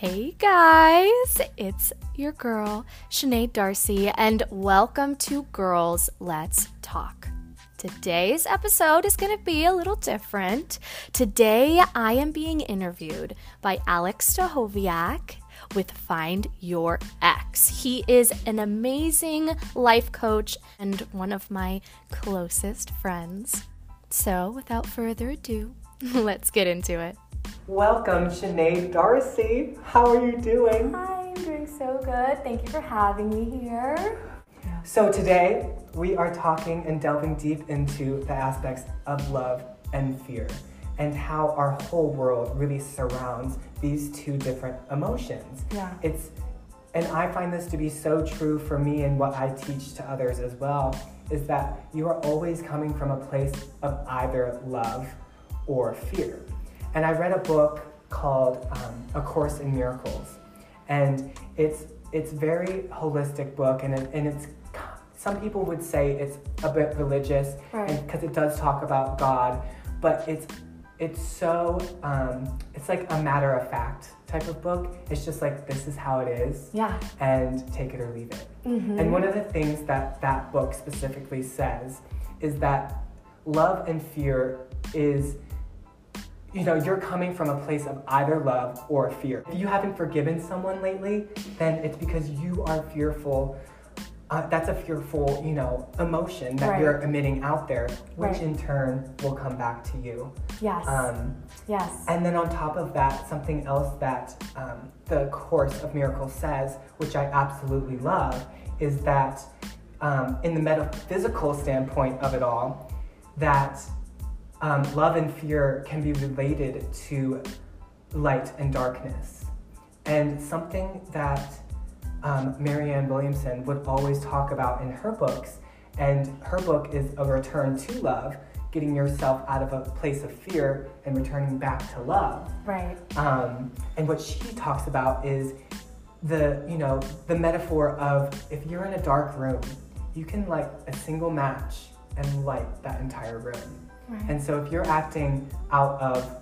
Hey guys, it's your girl, Sinead Darcy, and welcome to Girls Let's Talk. Today's episode is going to be a little different. Today, I am being interviewed by Alex Stachowiak with Find Your X. He is an amazing life coach and one of my closest friends. So, without further ado, let's get into it. Welcome, Sinead Darcy. How are you doing? Hi, I'm doing so good. Thank you for having me here. So, today we are talking and delving deep into the aspects of love and fear and how our whole world really surrounds these two different emotions. Yeah. It's and I find this to be so true for me and what I teach to others as well is that you are always coming from a place of either love or fear. And I read a book called um, A Course in Miracles, and it's it's very holistic book, and it, and it's some people would say it's a bit religious, Right. because it does talk about God, but it's it's so um, it's like a matter of fact type of book. It's just like this is how it is, Yeah. and take it or leave it. Mm-hmm. And one of the things that that book specifically says is that love and fear is, you know, you're coming from a place of either love or fear. If you haven't forgiven someone lately, then it's because you are fearful. Uh, that's a fearful, you know, emotion that Right. you're emitting out there, which Right. in turn will come back to you. Yes. Um, yes. and then on top of that, something else that um, the Course of Miracles says, which I absolutely love, is that um, in the metaphysical standpoint of it all, that um, love and fear can be related to light and darkness. And something that um, Marianne Williamson would always talk about in her books, and her book is A Return to Love, getting yourself out of a place of fear and returning back to love. right. Um, and what she talks about is the, you know, the metaphor of if you're in a dark room, you can light a single match and light that entire room. Right. And so if you're acting out of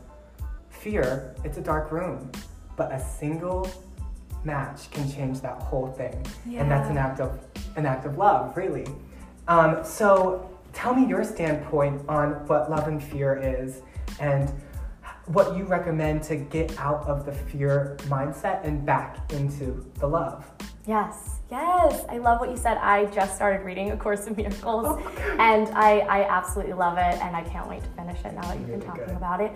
fear, it's a dark room, but a single match can change that whole thing. And that's an act of an act of love, really. Um, so tell me your standpoint on what love and fear is and what you recommend to get out of the fear mindset and back into the love. Yes, yes. I love what you said. I just started reading A Course in Miracles, Oh, and I, I absolutely love it, and I can't wait to finish it now that you've been Really talking good. about it.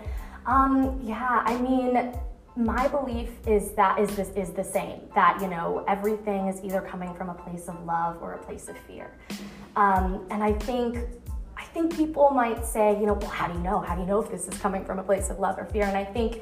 Um, yeah, I mean, my belief is that is this is the same. That you know everything is either coming from a place of love or a place of fear, um, and I think. I think people might say, you know, well, how do you know? How do you know if this is coming from a place of love or fear? And I think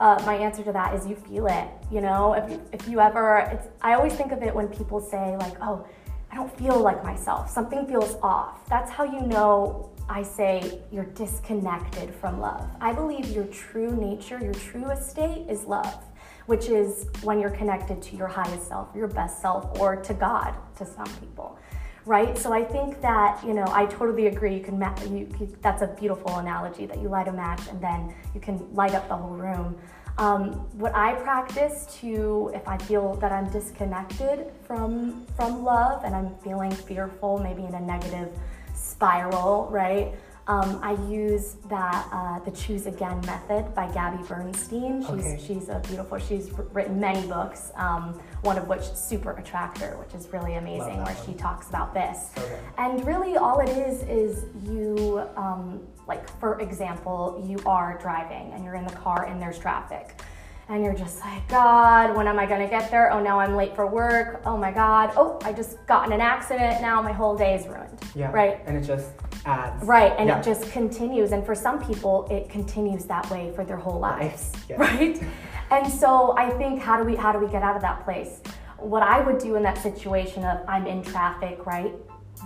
uh, my answer to that is you feel it. You know, if you, if you ever, I always think of it when people say like, oh, I don't feel like myself. Something feels off. That's how you know. I say you're disconnected from love. I believe your true nature, your true estate is love, which is when you're connected to your highest self, your best self, or to God to some people right? So I think that you know I totally agree. You can ma- you, you that's a beautiful analogy that you light a match and then you can light up the whole room. Um, what I practice to if I feel that I'm disconnected from from love and I'm feeling fearful, maybe in a negative spiral, right? Um, I use that uh, the Choose Again method by Gabby Bernstein. She's Okay. she's a beautiful. She's written many books. Um, one of which Super Attractor, which is really amazing, where one. she talks about this. Okay. And really, all it is is you, um, like, for example, you are driving and you're in the car and there's traffic. And you're just like, God, when am I gonna get there? Oh, now I'm late for work. Oh my God. Oh, I just got in an accident. Now my whole day is ruined. Yeah. Right? And it just adds. Right. And Yeah. it just continues. And for some people, it continues that way for their whole lives. Yeah. Right? And so I think how do we how do we get out of that place? What I would do in that situation of I'm in traffic, right?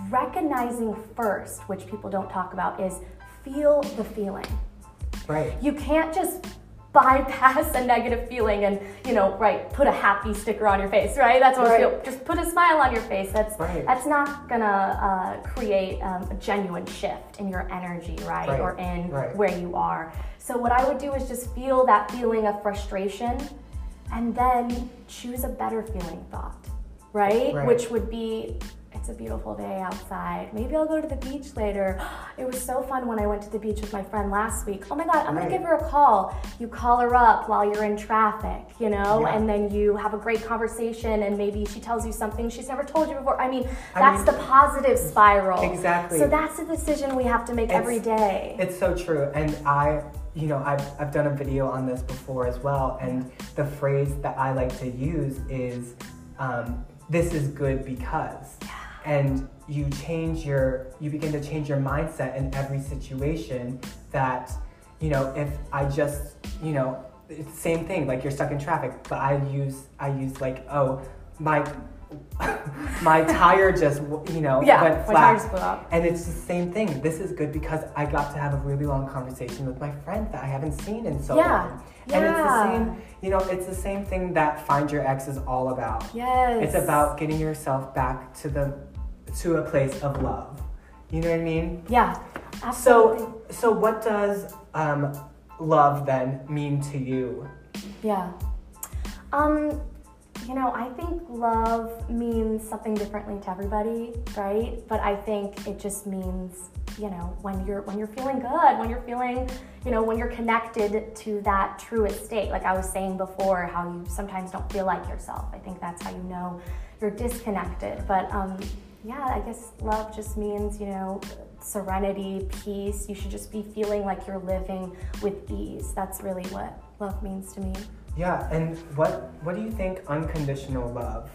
Recognizing first, which people don't talk about, is feel the feeling. Right. You can't just bypass a negative feeling and you know right put a happy sticker on your face right that's what I Right. feel just put a smile on your face that's Right. that's not gonna uh, create um, a genuine shift in your energy right, Right. or in Right. where you are so what i would do is just feel that feeling of frustration and then choose a better feeling thought, right? Which would be, a beautiful day outside. Maybe I'll go to the beach later. It was so fun when I went to the beach with my friend last week. Oh my God, I'm Right. gonna give her a call. You call her up while you're in traffic, you know, Yeah. and then you have a great conversation and maybe she tells you something she's never told you before. I mean, I that's mean- the positive spiral. Exactly. So that's a decision we have to make every It's- day. It's so true. And I, you know, I've, I've done a video on this before as well. And the phrase that I like to use is, um, this is good because. And you change your, you begin to change your mindset in every situation that, you know, if I just, you know, it's the same thing, like you're stuck in traffic, but I use, I use like, oh, my, my tire just, you know, yeah, went my flat. tires blew up. And it's the same thing. This is good because I got to have a really long conversation with my friend that I haven't seen in so Yeah, long. And it's the yeah. same, you know, it's the same thing that Find Your X is all about. Yes. It's about getting yourself back to the to a place of love. You know what I mean? Yeah, absolutely. So so what does um, love then mean to you? Yeah. Um, you know, I think love means something differently to everybody, right? But I think it just means, you know, when you're when you're feeling good, when you're feeling, you know, when you're connected to that truest state. Like I was saying before, how you sometimes don't feel like yourself. I think that's how you know you're disconnected. But um, yeah, I guess love just means, you know, serenity, peace. You should just be feeling like you're living with ease. That's really what love means to me. Yeah, and what what do you think unconditional love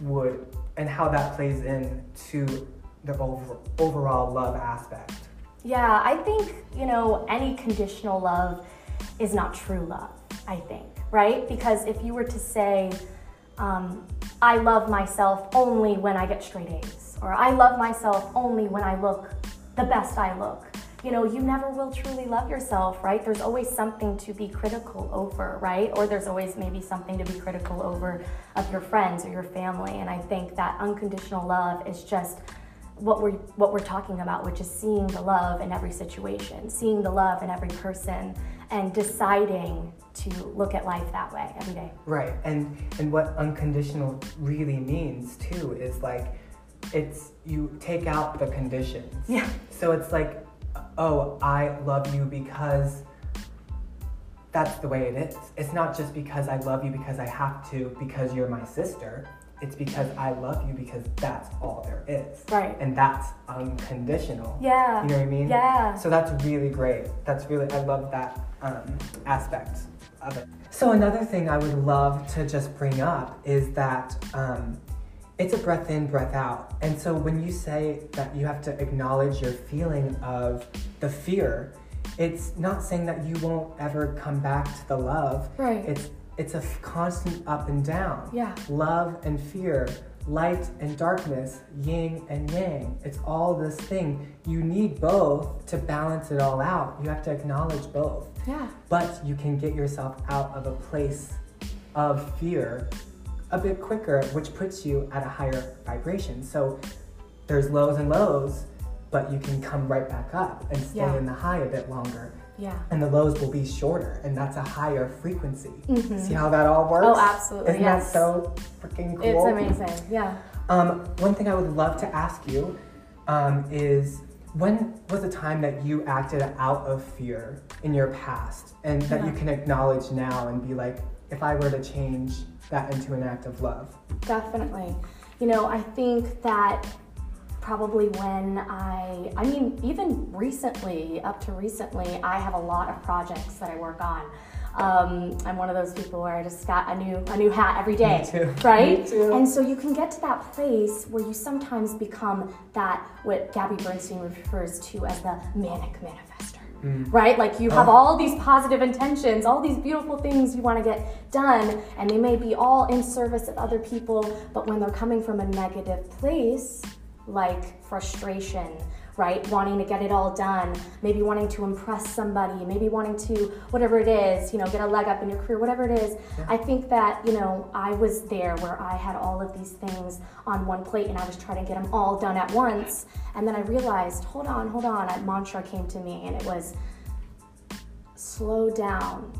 would and how that plays in to the over, overall love aspect? Yeah, I think, you know, any conditional love is not true love, I think, right? Because if you were to say, um, I love myself only when I get straight A's, or I love myself only when I look the best I look, you know, you never will truly love yourself, right? There's always something to be critical over, right? Or there's always maybe something to be critical over of your friends or your family. And I think that unconditional love is just what we're what we're talking about, which is seeing the love in every situation, seeing the love in every person, and deciding to look at life that way every day. Right. And and what unconditional really means too is like it's you take out the conditions. Yeah. So it's like, oh, I love you because that's the way it is. It's not just because I love you because I have to, because you're my sister. It's because I love you because that's all there is. Right. And that's unconditional. Yeah. You know what I mean? Yeah. So that's really great. That's really, I love that um, aspect of it. So another thing I would love to just bring up is that um, it's a breath in, breath out. And so when you say that you have to acknowledge your feeling of the fear, it's not saying that you won't ever come back to the love. Right. It's it's a constant up and down. Yeah. Love and fear, light and darkness, yin and yang. It's all this thing. You need both to balance it all out. You have to acknowledge both. Yeah. But you can get yourself out of a place of fear a bit quicker, which puts you at a higher vibration. So there's lows and lows, but you can come right back up and stay Yeah. in the high a bit longer. Yeah. And the lows will be shorter, and that's a higher frequency. Mhm. See how that all works? Oh, absolutely, Isn't yes. that so freaking cool? It's amazing. Yeah. Um, one thing I would love to ask you um, is when was a time that you acted out of fear in your past and that you can acknowledge now and be like, if I were to change that into an act of love? Definitely. You know, I think that probably when I, I mean, even recently, up to recently, I have a lot of projects that I work on. Um, I'm one of those people where I just got a new a new hat every day, Me too. right? Me too. And so you can get to that place where you sometimes become that what Gabby Bernstein refers to as the manic manifester right? Like you have Oh. all these positive intentions, all these beautiful things you want to get done, and they may be all in service of other people, but when they're coming from a negative place, like frustration, right? Wanting to get it all done, maybe wanting to impress somebody, maybe wanting to, whatever it is, you know, get a leg up in your career, whatever it is. I think that, you know, I was there where I had all of these things on one plate and I was trying to get them all done at once. And then I realized, hold on, hold on, a mantra came to me and it was slow down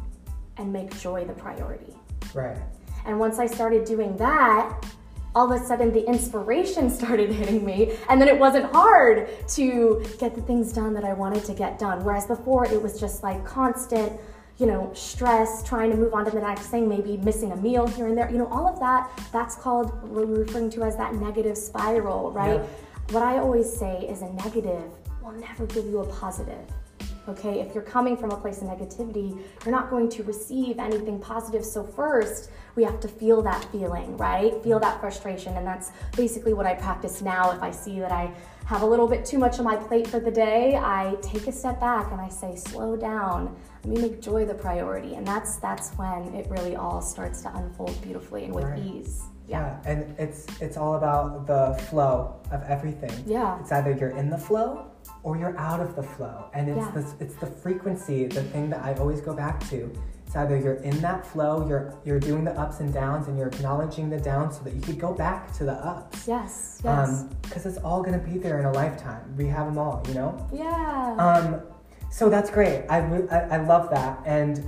and make joy the priority. Right. And once I started doing that, all of a sudden the inspiration started hitting me and then it wasn't hard to get the things done that I wanted to get done. Whereas before it was just like constant you know stress trying to move on to the next thing maybe missing a meal here and there. You know all of that that's called what we're referring to as that negative spiral right? Yeah. what I always say is a negative will never give you a positive Okay, if you're coming from a place of negativity, you're not going to receive anything positive. So, first, we have to feel that feeling, right? Feel that frustration. And that's basically what I practice now. If I see that I have a little bit too much on my plate for the day, I take a step back and I say, slow down. Let me make joy the priority. And that's that's when it really all starts to unfold beautifully and with Right. ease. Yeah, and it's it's all about the flow of everything. Yeah. It's either you're in the flow or you're out of the flow, and it's Yeah. this it's the frequency, the thing that I always go back to. It's either you're in that flow, you're you're doing the ups and downs, and you're acknowledging the downs so that you could go back to the ups. Yes, yes. Because it's all gonna be there in a lifetime. We have them all, you know. yeah. Um, so that's great. I, I, I love that. And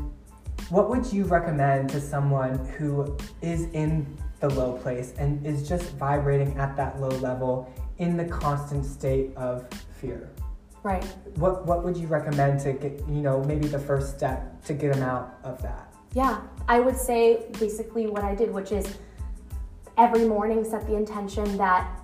what would you recommend to someone who is in the low place and is just vibrating at that low level in the constant state of fear? Right. What, what would you recommend to get, you know, maybe the first step to get them out of that? Yeah, I would say basically what I did, which is every morning set the intention that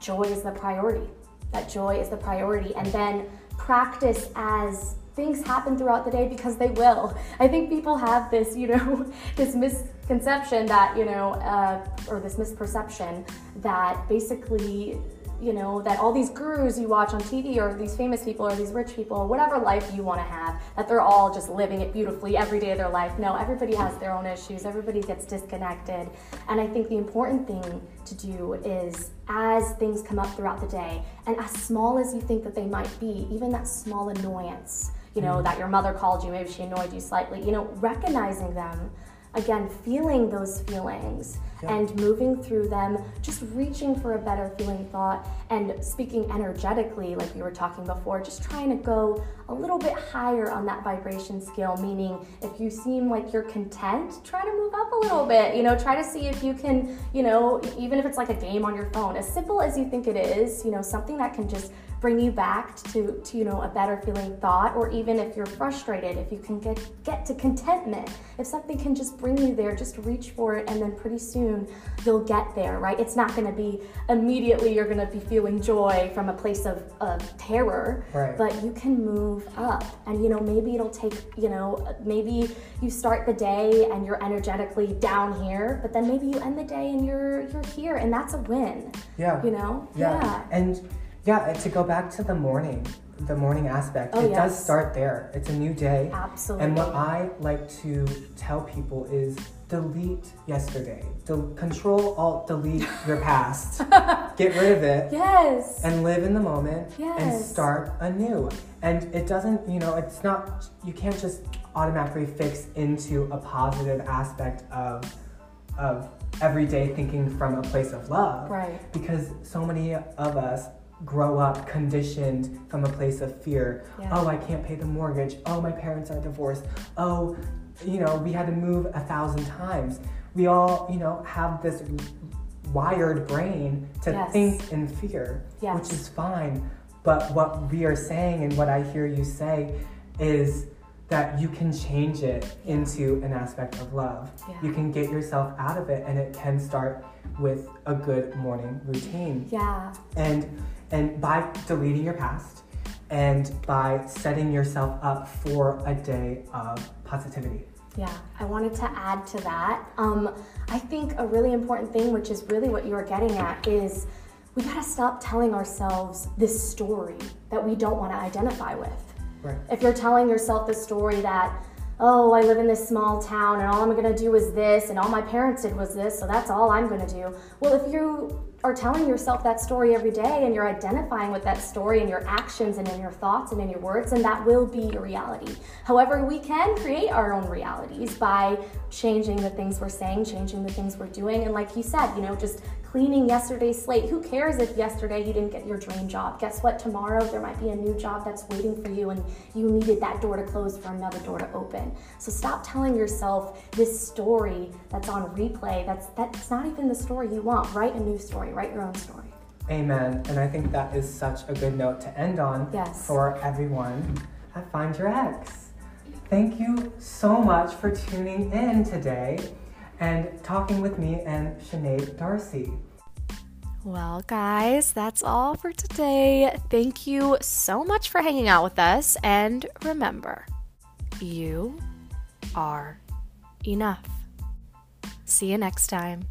joy is the priority. That joy is the priority. And then practice as things happen throughout the day because they will. I think people have this, you know, this misconception that, you know, uh, or this misperception that basically you know, that all these gurus you watch on TV or these famous people or these rich people, whatever life you want to have, that they're all just living it beautifully every day of their life. No, everybody has their own issues, everybody gets disconnected. And I think the important thing to do is as things come up throughout the day, and as small as you think that they might be, even that small annoyance, you know, mm-hmm. that your mother called you, maybe she annoyed you slightly, you know, recognizing them again feeling those feelings Yeah. and moving through them just reaching for a better feeling thought and speaking energetically like we were talking before just trying to go a little bit higher on that vibration scale meaning if you seem like you're content try to move up a little bit you know try to see if you can you know even if it's like a game on your phone as simple as you think it is you know something that can just bring you back to, to you know a better feeling thought or even if you're frustrated if you can get get to contentment if something can just bring you there just reach for it and then pretty soon you'll get there right it's not going to be immediately you're going to be feeling joy from a place of, of terror Right. but you can move up and you know maybe it'll take you know maybe you start the day and you're energetically down here but then maybe you end the day and you're you're here and that's a win Yeah. you know Yeah. And yeah, uh, to go back to the morning, the morning aspect, Oh, it does start there. It's a new day. absolutely And what I like to tell people is delete yesterday. Del- control, alt, delete your past. Get rid of it yes and live in the moment Yes. and start anew. And it doesn't, you know, it's not, you can't just automatically fix into a positive aspect of, of everyday thinking from a place of love right because so many of us grow up conditioned from a place of fear. Yeah. Oh, I can't pay the mortgage. Oh, my parents are divorced. Oh, you know, we had to move a thousand times. We all, you know, have this wired brain to Yes. think in fear, Yes. which is fine. But what we are saying and what I hear you say is that you can change it into an aspect of love. Yeah. You can get yourself out of it and it can start with a good morning routine. yeah And and by deleting your past and by setting yourself up for a day of positivity. Yeah, I wanted to add to that. Um, I think a really important thing, which is really what you were getting at, is we gotta stop telling ourselves this story that we don't wanna identify with. Right. If you're telling yourself the story that, oh, I live in this small town and all I'm gonna do is this and all my parents did was this, so that's all I'm gonna do. Well, if you are telling yourself that story every day and you're identifying with that story in your actions and in your thoughts and in your words, and that will be your reality. However, we can create our own realities by changing the things we're saying, changing the things we're doing, and like you said, you know, just cleaning yesterday's slate. Who cares if yesterday you didn't get your dream job? Guess what? Tomorrow there might be a new job that's waiting for you and you needed that door to close for another door to open. So stop telling yourself this story that's on replay. That's that's not even the story you want. Write a new story, write your own story. Amen. And I think that is such a good note to end on yes. for everyone at Find Your X. Thank you so much for tuning in today and talking with me and Sinead Darcy. Well, guys, that's all for today. Thank you so much for hanging out with us. And remember, you are enough. See you next time.